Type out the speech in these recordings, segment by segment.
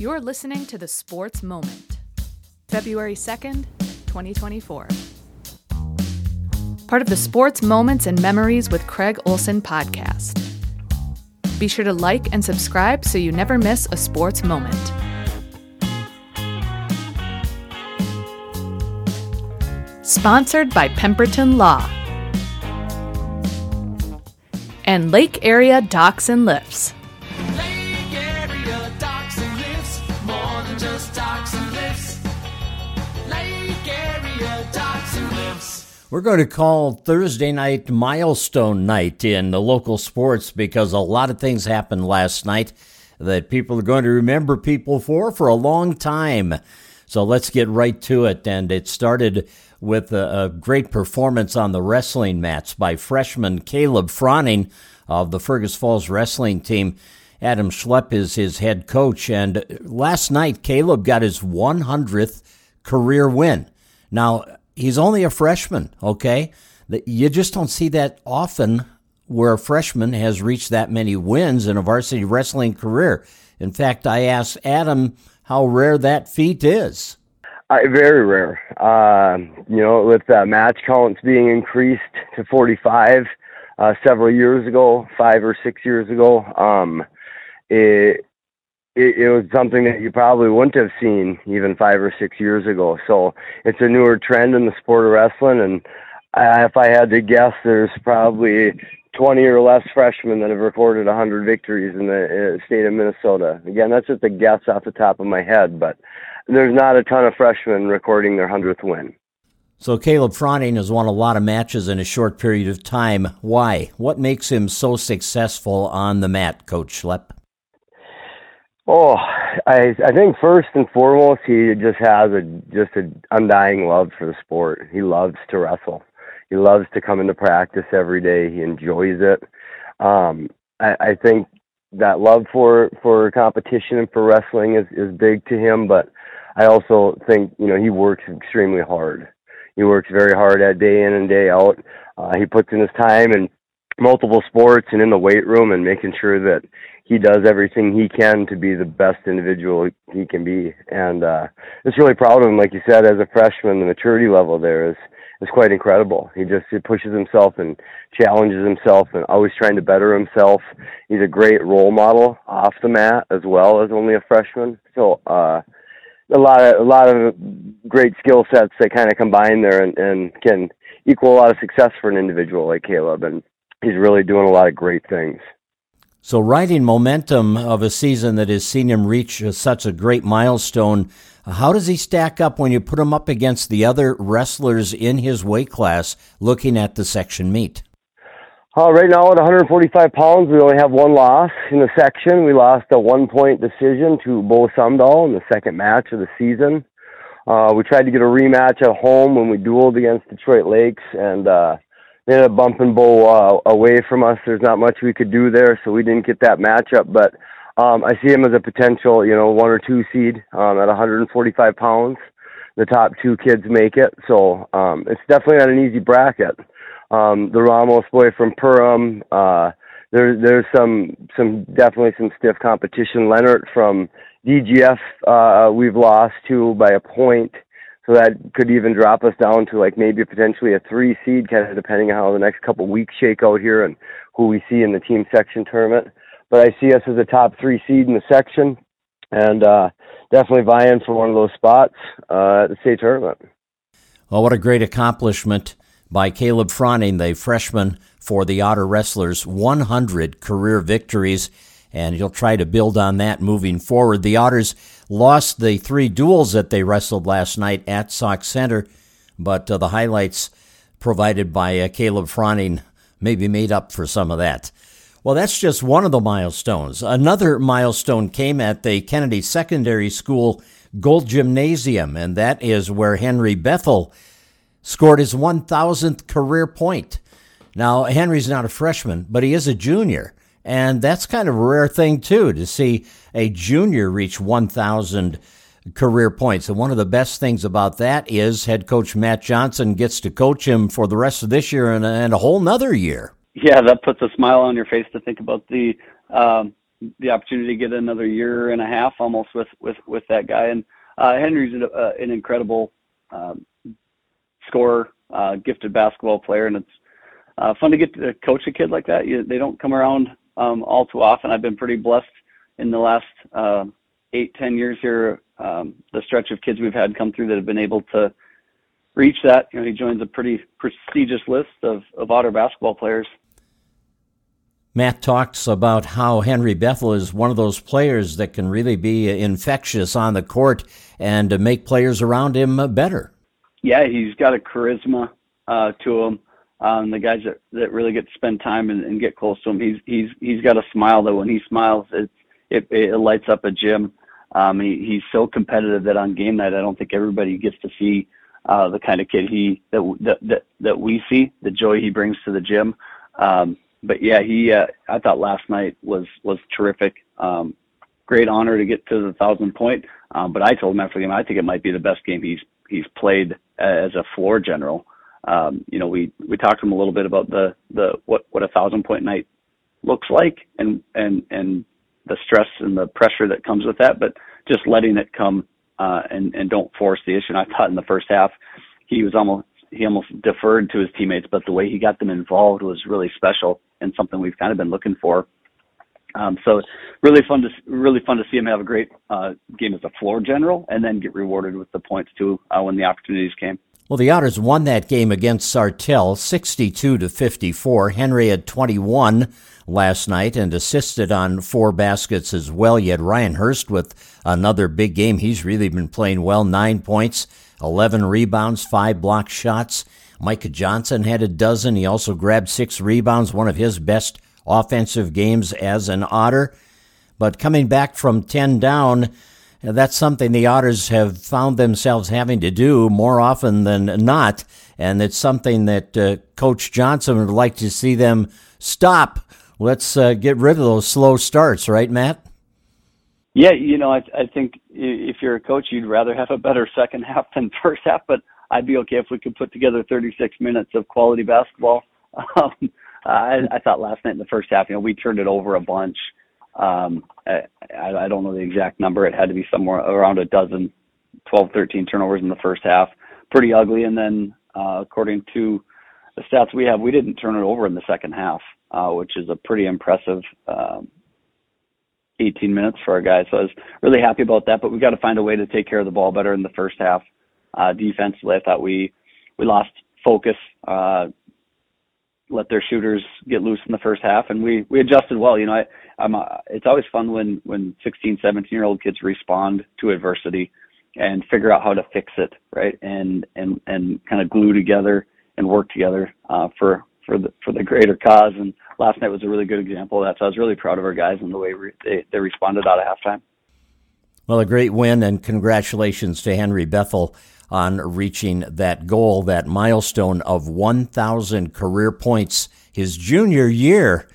You're listening to the Sports Moment, February 2nd, 2024. Part of the Sports Moments and Memories with Craig Olson podcast. Be sure to like and subscribe so you never miss a sports moment. Sponsored by Pemberton Law and Lake Area Docks and Lifts. We're going to call Thursday night milestone night in the local sports because a lot of things happened last night that people are going to remember people for for a long time. So let's get right to it. And it started with a, a great performance on the wrestling mats by freshman Caleb Fronning of the Fergus Falls wrestling team. Adam Schlepp is his head coach. And last night, Caleb got his 100th career win. Now, he's only a freshman, okay? You just don't see that often where a freshman has reached that many wins in a varsity wrestling career. In fact, I asked Adam how rare that feat is. Very rare. Uh, you know, with uh, match counts being increased to 45 uh, several years ago, five or six years ago, um, it, it it was something that you probably wouldn't have seen even five or six years ago. So it's a newer trend in the sport of wrestling, and I, if I had to guess, there's probably 20 or less freshmen that have recorded 100 victories in the uh, state of Minnesota. Again, that's just a guess off the top of my head, but there's not a ton of freshmen recording their 100th win. So Caleb Fronning has won a lot of matches in a short period of time. Why? What makes him so successful on the mat, Coach Schlepp? Oh, I I think first and foremost he just has a just an undying love for the sport. He loves to wrestle. He loves to come into practice every day. He enjoys it. Um, I, I think that love for for competition and for wrestling is is big to him, but I also think you know he works extremely hard. He works very hard at day in and day out. Uh, he puts in his time in multiple sports and in the weight room and making sure that he does everything he can to be the best individual he can be. And uh, just really proud of him. Like you said, as a freshman, the maturity level there is is quite incredible. He just he pushes himself and challenges himself and always trying to better himself. He's a great role model off the mat as well as only a freshman. So uh a lot of a lot of great skill sets that kind of combine there and, and can equal a lot of success for an individual like Caleb and he's really doing a lot of great things. So, riding momentum of a season that has seen him reach such a great milestone, how does he stack up when you put him up against the other wrestlers in his weight class looking at the section meet? Uh, right now at 145 pounds, we only have one loss in the section. We lost a one-point decision to Bo Sumdahl in the second match of the season. Uh, we tried to get a rematch at home when we dueled against Detroit Lakes, and uh, they ended up bumping Bo uh, away from us. There's not much we could do there, so we didn't get that matchup. But um, I see him as a potential, you know, one or two seed um, at 145 pounds. The top two kids make it, so um, it's definitely not an easy bracket um, the Ramos boy from Perham. Uh, there, there's some, some definitely some stiff competition. Leonard from DGF, uh, we've lost to by a point, so that could even drop us down to like maybe potentially a three seed, kind of depending on how the next couple weeks shake out here and who we see in the team section tournament. But I see us as a top three seed in the section, and uh, definitely vying for one of those spots uh, at the state tournament. Well, what a great accomplishment by Caleb Fronning, the freshman for the Otter Wrestlers, 100 career victories, and he'll try to build on that moving forward. The Otters lost the three duels that they wrestled last night at Sauk Centre, but uh, the highlights provided by uh, Caleb Fronning maybe made up for some of that. Well, that's just one of the milestones. Another milestone came at the Kennedy Secondary School Gold Gymnasium, and that is where Henry Bethel scored his 1,000th career point. Now, Henry's not a freshman, but he is a junior. And that's kind of a rare thing, too, to see a junior reach 1,000 career points. And one of the best things about that is head coach Matt Johnson gets to coach him for the rest of this year and, and a whole nother year. Yeah, that puts a smile on your face to think about the um, the opportunity to get another year and a half almost with with with that guy. And uh, Henry's an, uh, an incredible um, scorer, uh, gifted basketball player, and it's uh, fun to get to coach a kid like that. You, they don't come around um, all too often. I've been pretty blessed in the last uh, eight, ten years here. Um, the stretch of kids we've had come through that have been able to reach that. You know, he joins a pretty prestigious list of, of Otter basketball players. Matt talks about how Henry Bethel is one of those players that can really be infectious on the court and make players around him better. Yeah, he's got a charisma uh, to him. Um, the guys that, that really get to spend time and, and get close to him, he's he's he's got a smile that when he smiles, it it, it lights up a gym. Um, he, he's so competitive that on game night, I don't think everybody gets to see uh, the kind of kid he that, that that that we see, the joy he brings to the gym. Um, but yeah, he uh, I thought last night was was terrific. Um, great honor to get to the thousand point. Um, but I told him after the game, I think it might be the best game he's he's played as a floor general. Um, you know, we we talked to him a little bit about the the what what a thousand point night looks like and and and the stress and the pressure that comes with that, but just letting it come uh, and and don't force the issue. And I thought in the first half he was almost he almost deferred to his teammates, but the way he got them involved was really special and something we've kind of been looking for. Um, so really fun to really fun to see him have a great uh, game as a floor general, and then get rewarded with the points too uh, when the opportunities came. Well, the Otters won that game against Sartell, 62 to 54. Henry had 21 last night and assisted on four baskets as well. You had Ryan Hurst with another big game. He's really been playing well. Nine points, 11 rebounds, five block shots. Micah Johnson had a dozen. He also grabbed six rebounds, one of his best offensive games as an Otter. But coming back from 10 down, that's something the Otters have found themselves having to do more often than not, and it's something that uh, Coach Johnson would like to see them stop. Let's uh, get rid of those slow starts, right, Matt? Yeah, you know, I, I think if you're a coach, you'd rather have a better second half than first half, but I'd be okay if we could put together 36 minutes of quality basketball. Um, I, I thought last night in the first half, you know, we turned it over a bunch. Um, I, I don't know the exact number. It had to be somewhere around a dozen, 12, 13 turnovers in the first half. Pretty ugly. And then, uh, according to the stats we have, we didn't turn it over in the second half, uh, which is a pretty impressive um, 18 minutes for our guys. So I was really happy about that. But we got to find a way to take care of the ball better in the first half. Uh, defensively, I thought we we lost focus. Uh, let their shooters get loose in the first half, and we we adjusted well. You know, I, I'm uh, it's always fun when when 16, 17 year old kids respond to adversity and figure out how to fix it, right? And and and kind of glue together and work together uh, for for the for the greater cause. And last night was a really good example of that. So I was really proud of our guys and the way re- they they responded out of halftime. Well, a great win, and congratulations to Henry Bethel on reaching that goal, that milestone of 1,000 career points his junior year.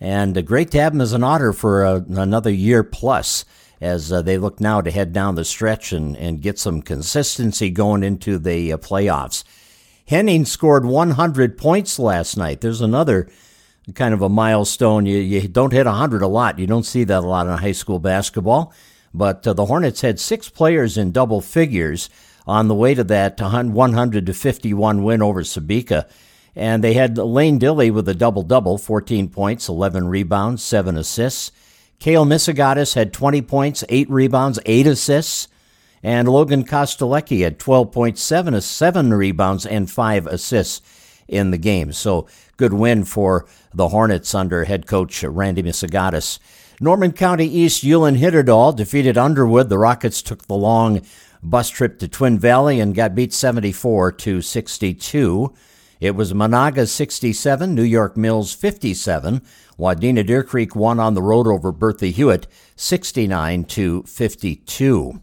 And great to have him as an otter for a, another year plus as uh, they look now to head down the stretch and, and get some consistency going into the uh, playoffs. Henning scored 100 points last night. There's another kind of a milestone. You, you don't hit 100 a lot. You don't see that a lot in high school basketball. But uh, the Hornets had six players in double figures on the way to that 100 to 51 win over Sebeka. And they had Lane Dilly with a double double 14 points, 11 rebounds, 7 assists. Kale Misigatis had 20 points, 8 rebounds, 8 assists. And Logan Kostelecki had 12 points, 7, 7 rebounds, and 5 assists in the game. So good win for the Hornets under head coach Randy Misigatis. Norman County East Ulen Hitterdal defeated Underwood. The Rockets took the long bus trip to Twin Valley and got beat 74 to 62. It was Menahga 67, New York Mills 57. Wadena Deer Creek won on the road over Bertha Hewitt 69 to 52.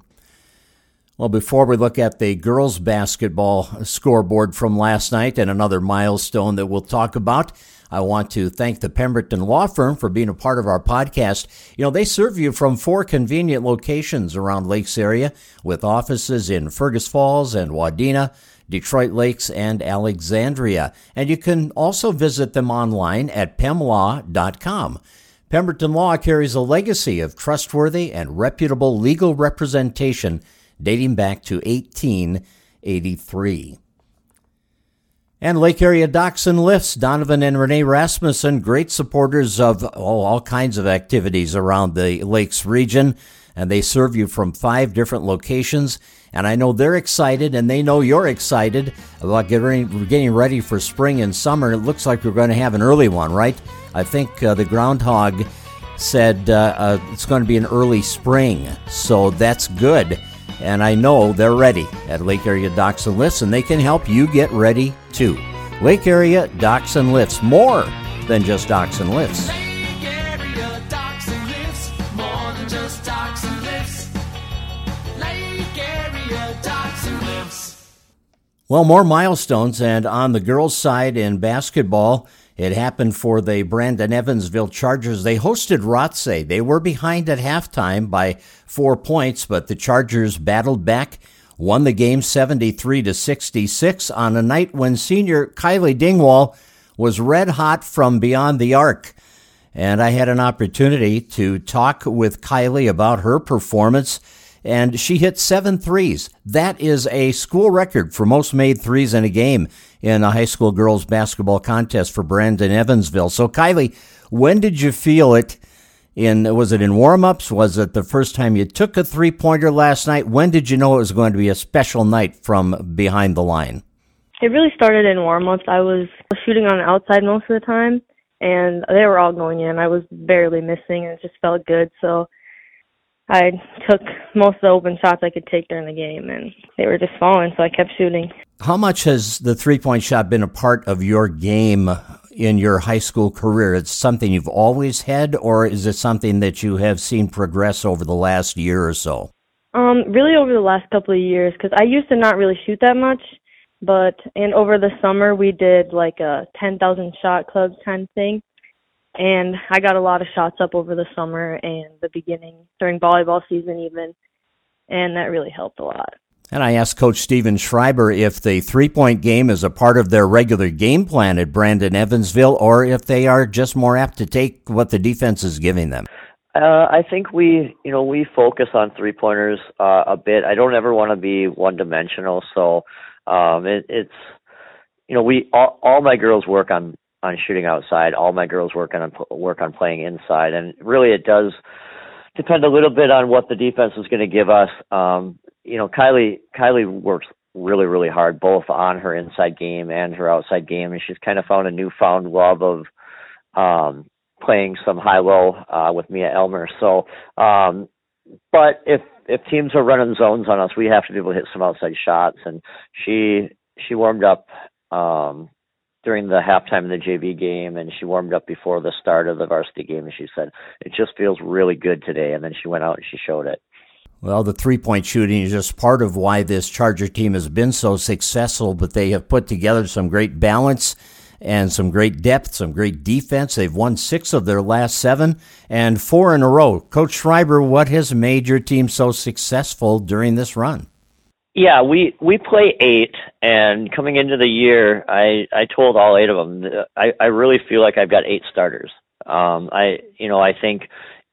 Well, before we look at the girls basketball scoreboard from last night and another milestone that we'll talk about, I want to thank the Pemberton Law Firm for being a part of our podcast. You know, they serve you from four convenient locations around Lakes area with offices in Fergus Falls and Wadena, Detroit Lakes, and Alexandria. And you can also visit them online at pemlaw.com. Pemberton Law carries a legacy of trustworthy and reputable legal representation dating back to 1883. And Lake Area Docks and Lifts, Donovan and Renee Rasmussen, great supporters of oh, all kinds of activities around the lakes region. And they serve you from five different locations. And I know they're excited and they know you're excited about getting, getting ready for spring and summer. It looks like we're going to have an early one, right? I think uh, the groundhog said uh, uh, it's going to be an early spring. So that's good. And I know they're ready at Lake Area Docks and Lifts, and they can help you get ready too. Lake Area Docks and Lifts, more than just docks and lifts. Lake area docks and lifts, more than just docks and lifts. Lake area docks and lifts. Well, more milestones, and on the girls' side in basketball, it happened for the Brandon Evansville Chargers. They hosted Rothsay. They were behind at halftime by four points, but the Chargers battled back, won the game 73 to 66 on a night when senior Kylie Dingwall was red hot from beyond the arc. And I had an opportunity to talk with Kylie about her performance and she hit seven threes. That is a school record for most made threes in a game in a high school girls basketball contest for Brandon Evansville. So, Kylie, when did you feel it? In was it in warm-ups? Was it the first time you took a three-pointer last night? When did you know it was going to be a special night from behind the line? It really started in warm-ups. I was shooting on the outside most of the time, and they were all going in. I was barely missing, and it just felt good. So I took most of the open shots I could take during the game, and they were just falling, so I kept shooting. How much has the three-point shot been a part of your game in your high school career? It's something you've always had, or is it something that you have seen progress over the last year or so? Um, really over the last couple of years, because I used to not really shoot that much, but and over the summer we did like a 10,000 shot club kind of thing, and I got a lot of shots up over the summer and the beginning during volleyball season even, and that really helped a lot. And I asked Coach Steven Schreiber if the three point game is a part of their regular game plan at Brandon Evansville or if they are just more apt to take what the defense is giving them. Uh, I think we, you know, we focus on three pointers uh, a bit. I don't ever want to be one dimensional, so um, it, it's, you know, we all, all my girls work on on shooting outside. All my girls work on work on playing inside, and really it does depend a little bit on what the defense is going to give us. Um, you know, Kylie Kylie works really really hard both on her inside game and her outside game, and she's kind of found a newfound love of um, playing some high low uh, with Mia Elmer. So, um, but if if teams are running zones on us, we have to be able to hit some outside shots, and she she warmed up um, during the halftime of the JV game, and she warmed up before the start of the varsity game, and she said it just feels really good today. And then she went out and she showed it. Well, the three point shooting is just part of why this Charger team has been so successful, but they have put together some great balance and some great depth, some great defense. They've won six of their last seven and four in a row. Coach Schreiber, what has made your team so successful during this run? Yeah, we we play eight, and coming into the year, I I told all eight of them I I really feel like I've got eight starters. Um, I you know I think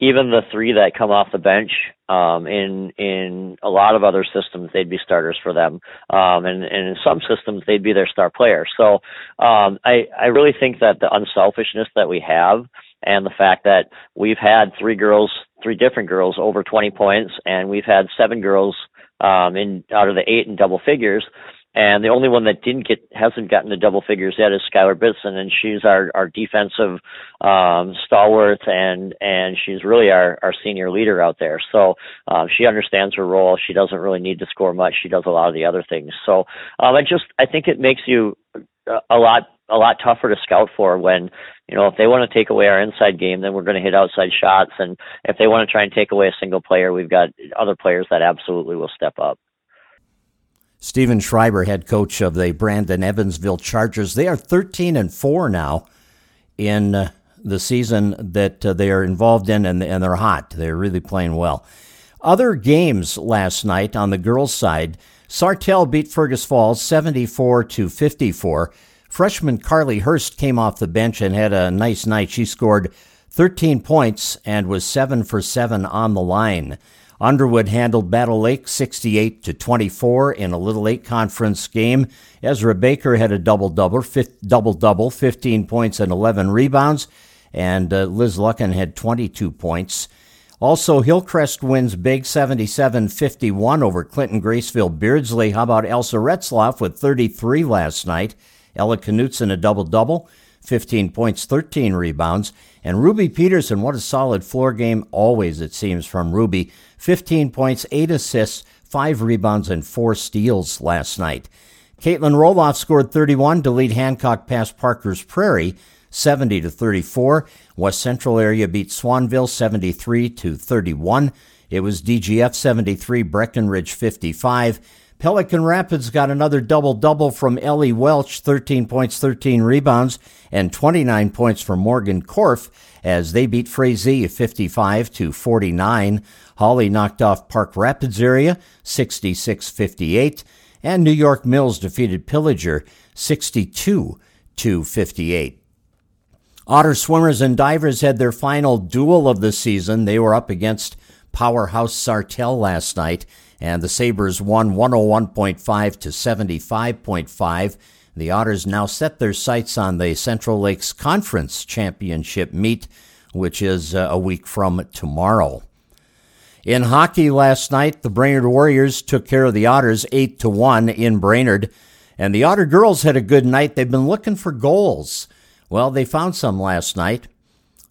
even the three that come off the bench um, in in a lot of other systems they'd be starters for them, um, and, and in some systems they'd be their star player. So um, I I really think that the unselfishness that we have and the fact that we've had three girls, three different girls over 20 points, and we've had seven girls um, in out of the eight in double figures. And the only one that didn't get hasn't gotten to double figures yet is Skylar Bitson, and she's our our defensive um, stalwart, and and she's really our our senior leader out there. So um, she understands her role. She doesn't really need to score much. She does a lot of the other things. So um, I just I think it makes you a lot a lot tougher to scout for when you know if they want to take away our inside game then we're going to hit outside shots and if they want to try and take away a single player we've got other players that absolutely will step up Steven Schreiber, head coach of the Brandon Evansville Chargers, they are 13 and 4 now in uh, the season that uh, they are involved in, and, and they're hot. They're really playing well. Other games last night on the girls' side Sartell beat Fergus Falls 74 to 54. Freshman Carly Hurst came off the bench and had a nice night. She scored 13 points and was 7 for 7 on the line. Underwood handled Battle Lake 68 to 24 in a Little 8 conference game. Ezra Baker had a double double, double double, 15 points and 11 rebounds, and uh, Liz Lucken had 22 points. Also, Hillcrest wins big 77 51 over Clinton Graceville Beardsley. How about Elsa Retzloff with 33 last night? Ella Knutson a double double, 15 points, 13 rebounds. And Ruby Peterson, what a solid floor game, always it seems, from Ruby. 15 points, 8 assists, 5 rebounds, and 4 steals last night. Caitlin Roloff scored 31 to lead Hancock past Parker's Prairie. 70 to 34. West Central area beat Swanville 73 to 31. It was DGF 73, Breckenridge 55. Pelican Rapids got another double double from Ellie Welch, 13 points, 13 rebounds, and 29 points from Morgan Korf as they beat Frazee 55 to 49. Hawley knocked off Park Rapids area 66 58, and New York Mills defeated Pillager 62 to 58. Otter swimmers and divers had their final duel of the season. They were up against powerhouse Sartell last night, and the Sabres won 101.5 to 75.5. The Otters now set their sights on the Central Lakes Conference Championship meet, which is uh, a week from tomorrow. In hockey last night, the Brainerd Warriors took care of the Otters 8 to 1 in Brainerd, and the Otter girls had a good night. They've been looking for goals. Well, they found some last night.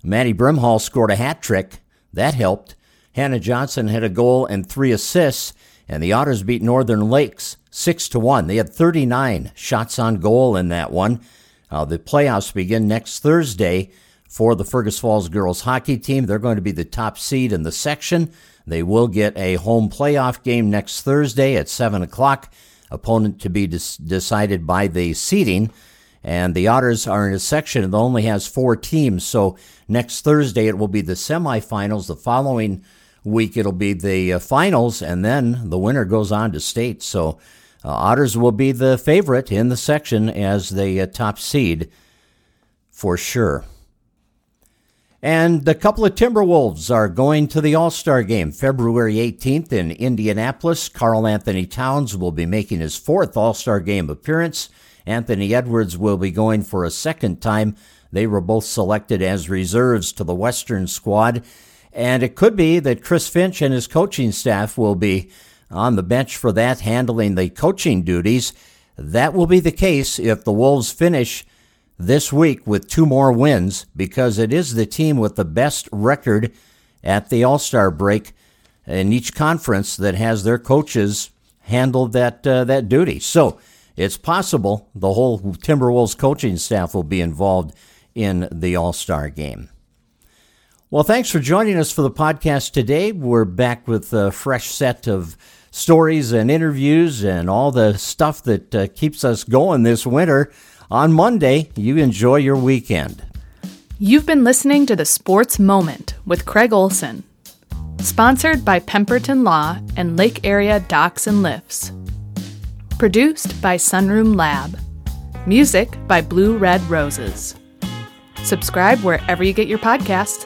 Maddie Brimhall scored a hat trick. That helped. Hannah Johnson had a goal and three assists, and the Otters beat Northern Lakes 6 to 1. They had 39 shots on goal in that one. Uh, the playoffs begin next Thursday for the Fergus Falls girls hockey team. They're going to be the top seed in the section. They will get a home playoff game next Thursday at 7 o'clock. Opponent to be des- decided by the seeding. And the Otters are in a section that only has four teams. So next Thursday it will be the semifinals. The following week it'll be the uh, finals, and then the winner goes on to state. So uh, Otters will be the favorite in the section as the uh, top seed for sure. And a couple of Timberwolves are going to the All Star game February 18th in Indianapolis. Karl Anthony Towns will be making his fourth All Star game appearance. Anthony Edwards will be going for a second time. They were both selected as reserves to the Western squad. And it could be that Chris Finch and his coaching staff will be on the bench for that, handling the coaching duties. That will be the case if the Wolves finish this week with two more wins, because it is the team with the best record at the All Star break in each conference that has their coaches handle that uh, that duty. So it's possible the whole Timberwolves coaching staff will be involved in the All Star game. Well, thanks for joining us for the podcast today. We're back with a fresh set of stories and interviews and all the stuff that uh, keeps us going this winter. On Monday, you enjoy your weekend. You've been listening to the Sports Moment with Craig Olson, sponsored by Pemberton Law and Lake Area Docks and Lifts. Produced by Sunroom Lab. Music by Blue Red Roses. Subscribe wherever you get your podcasts,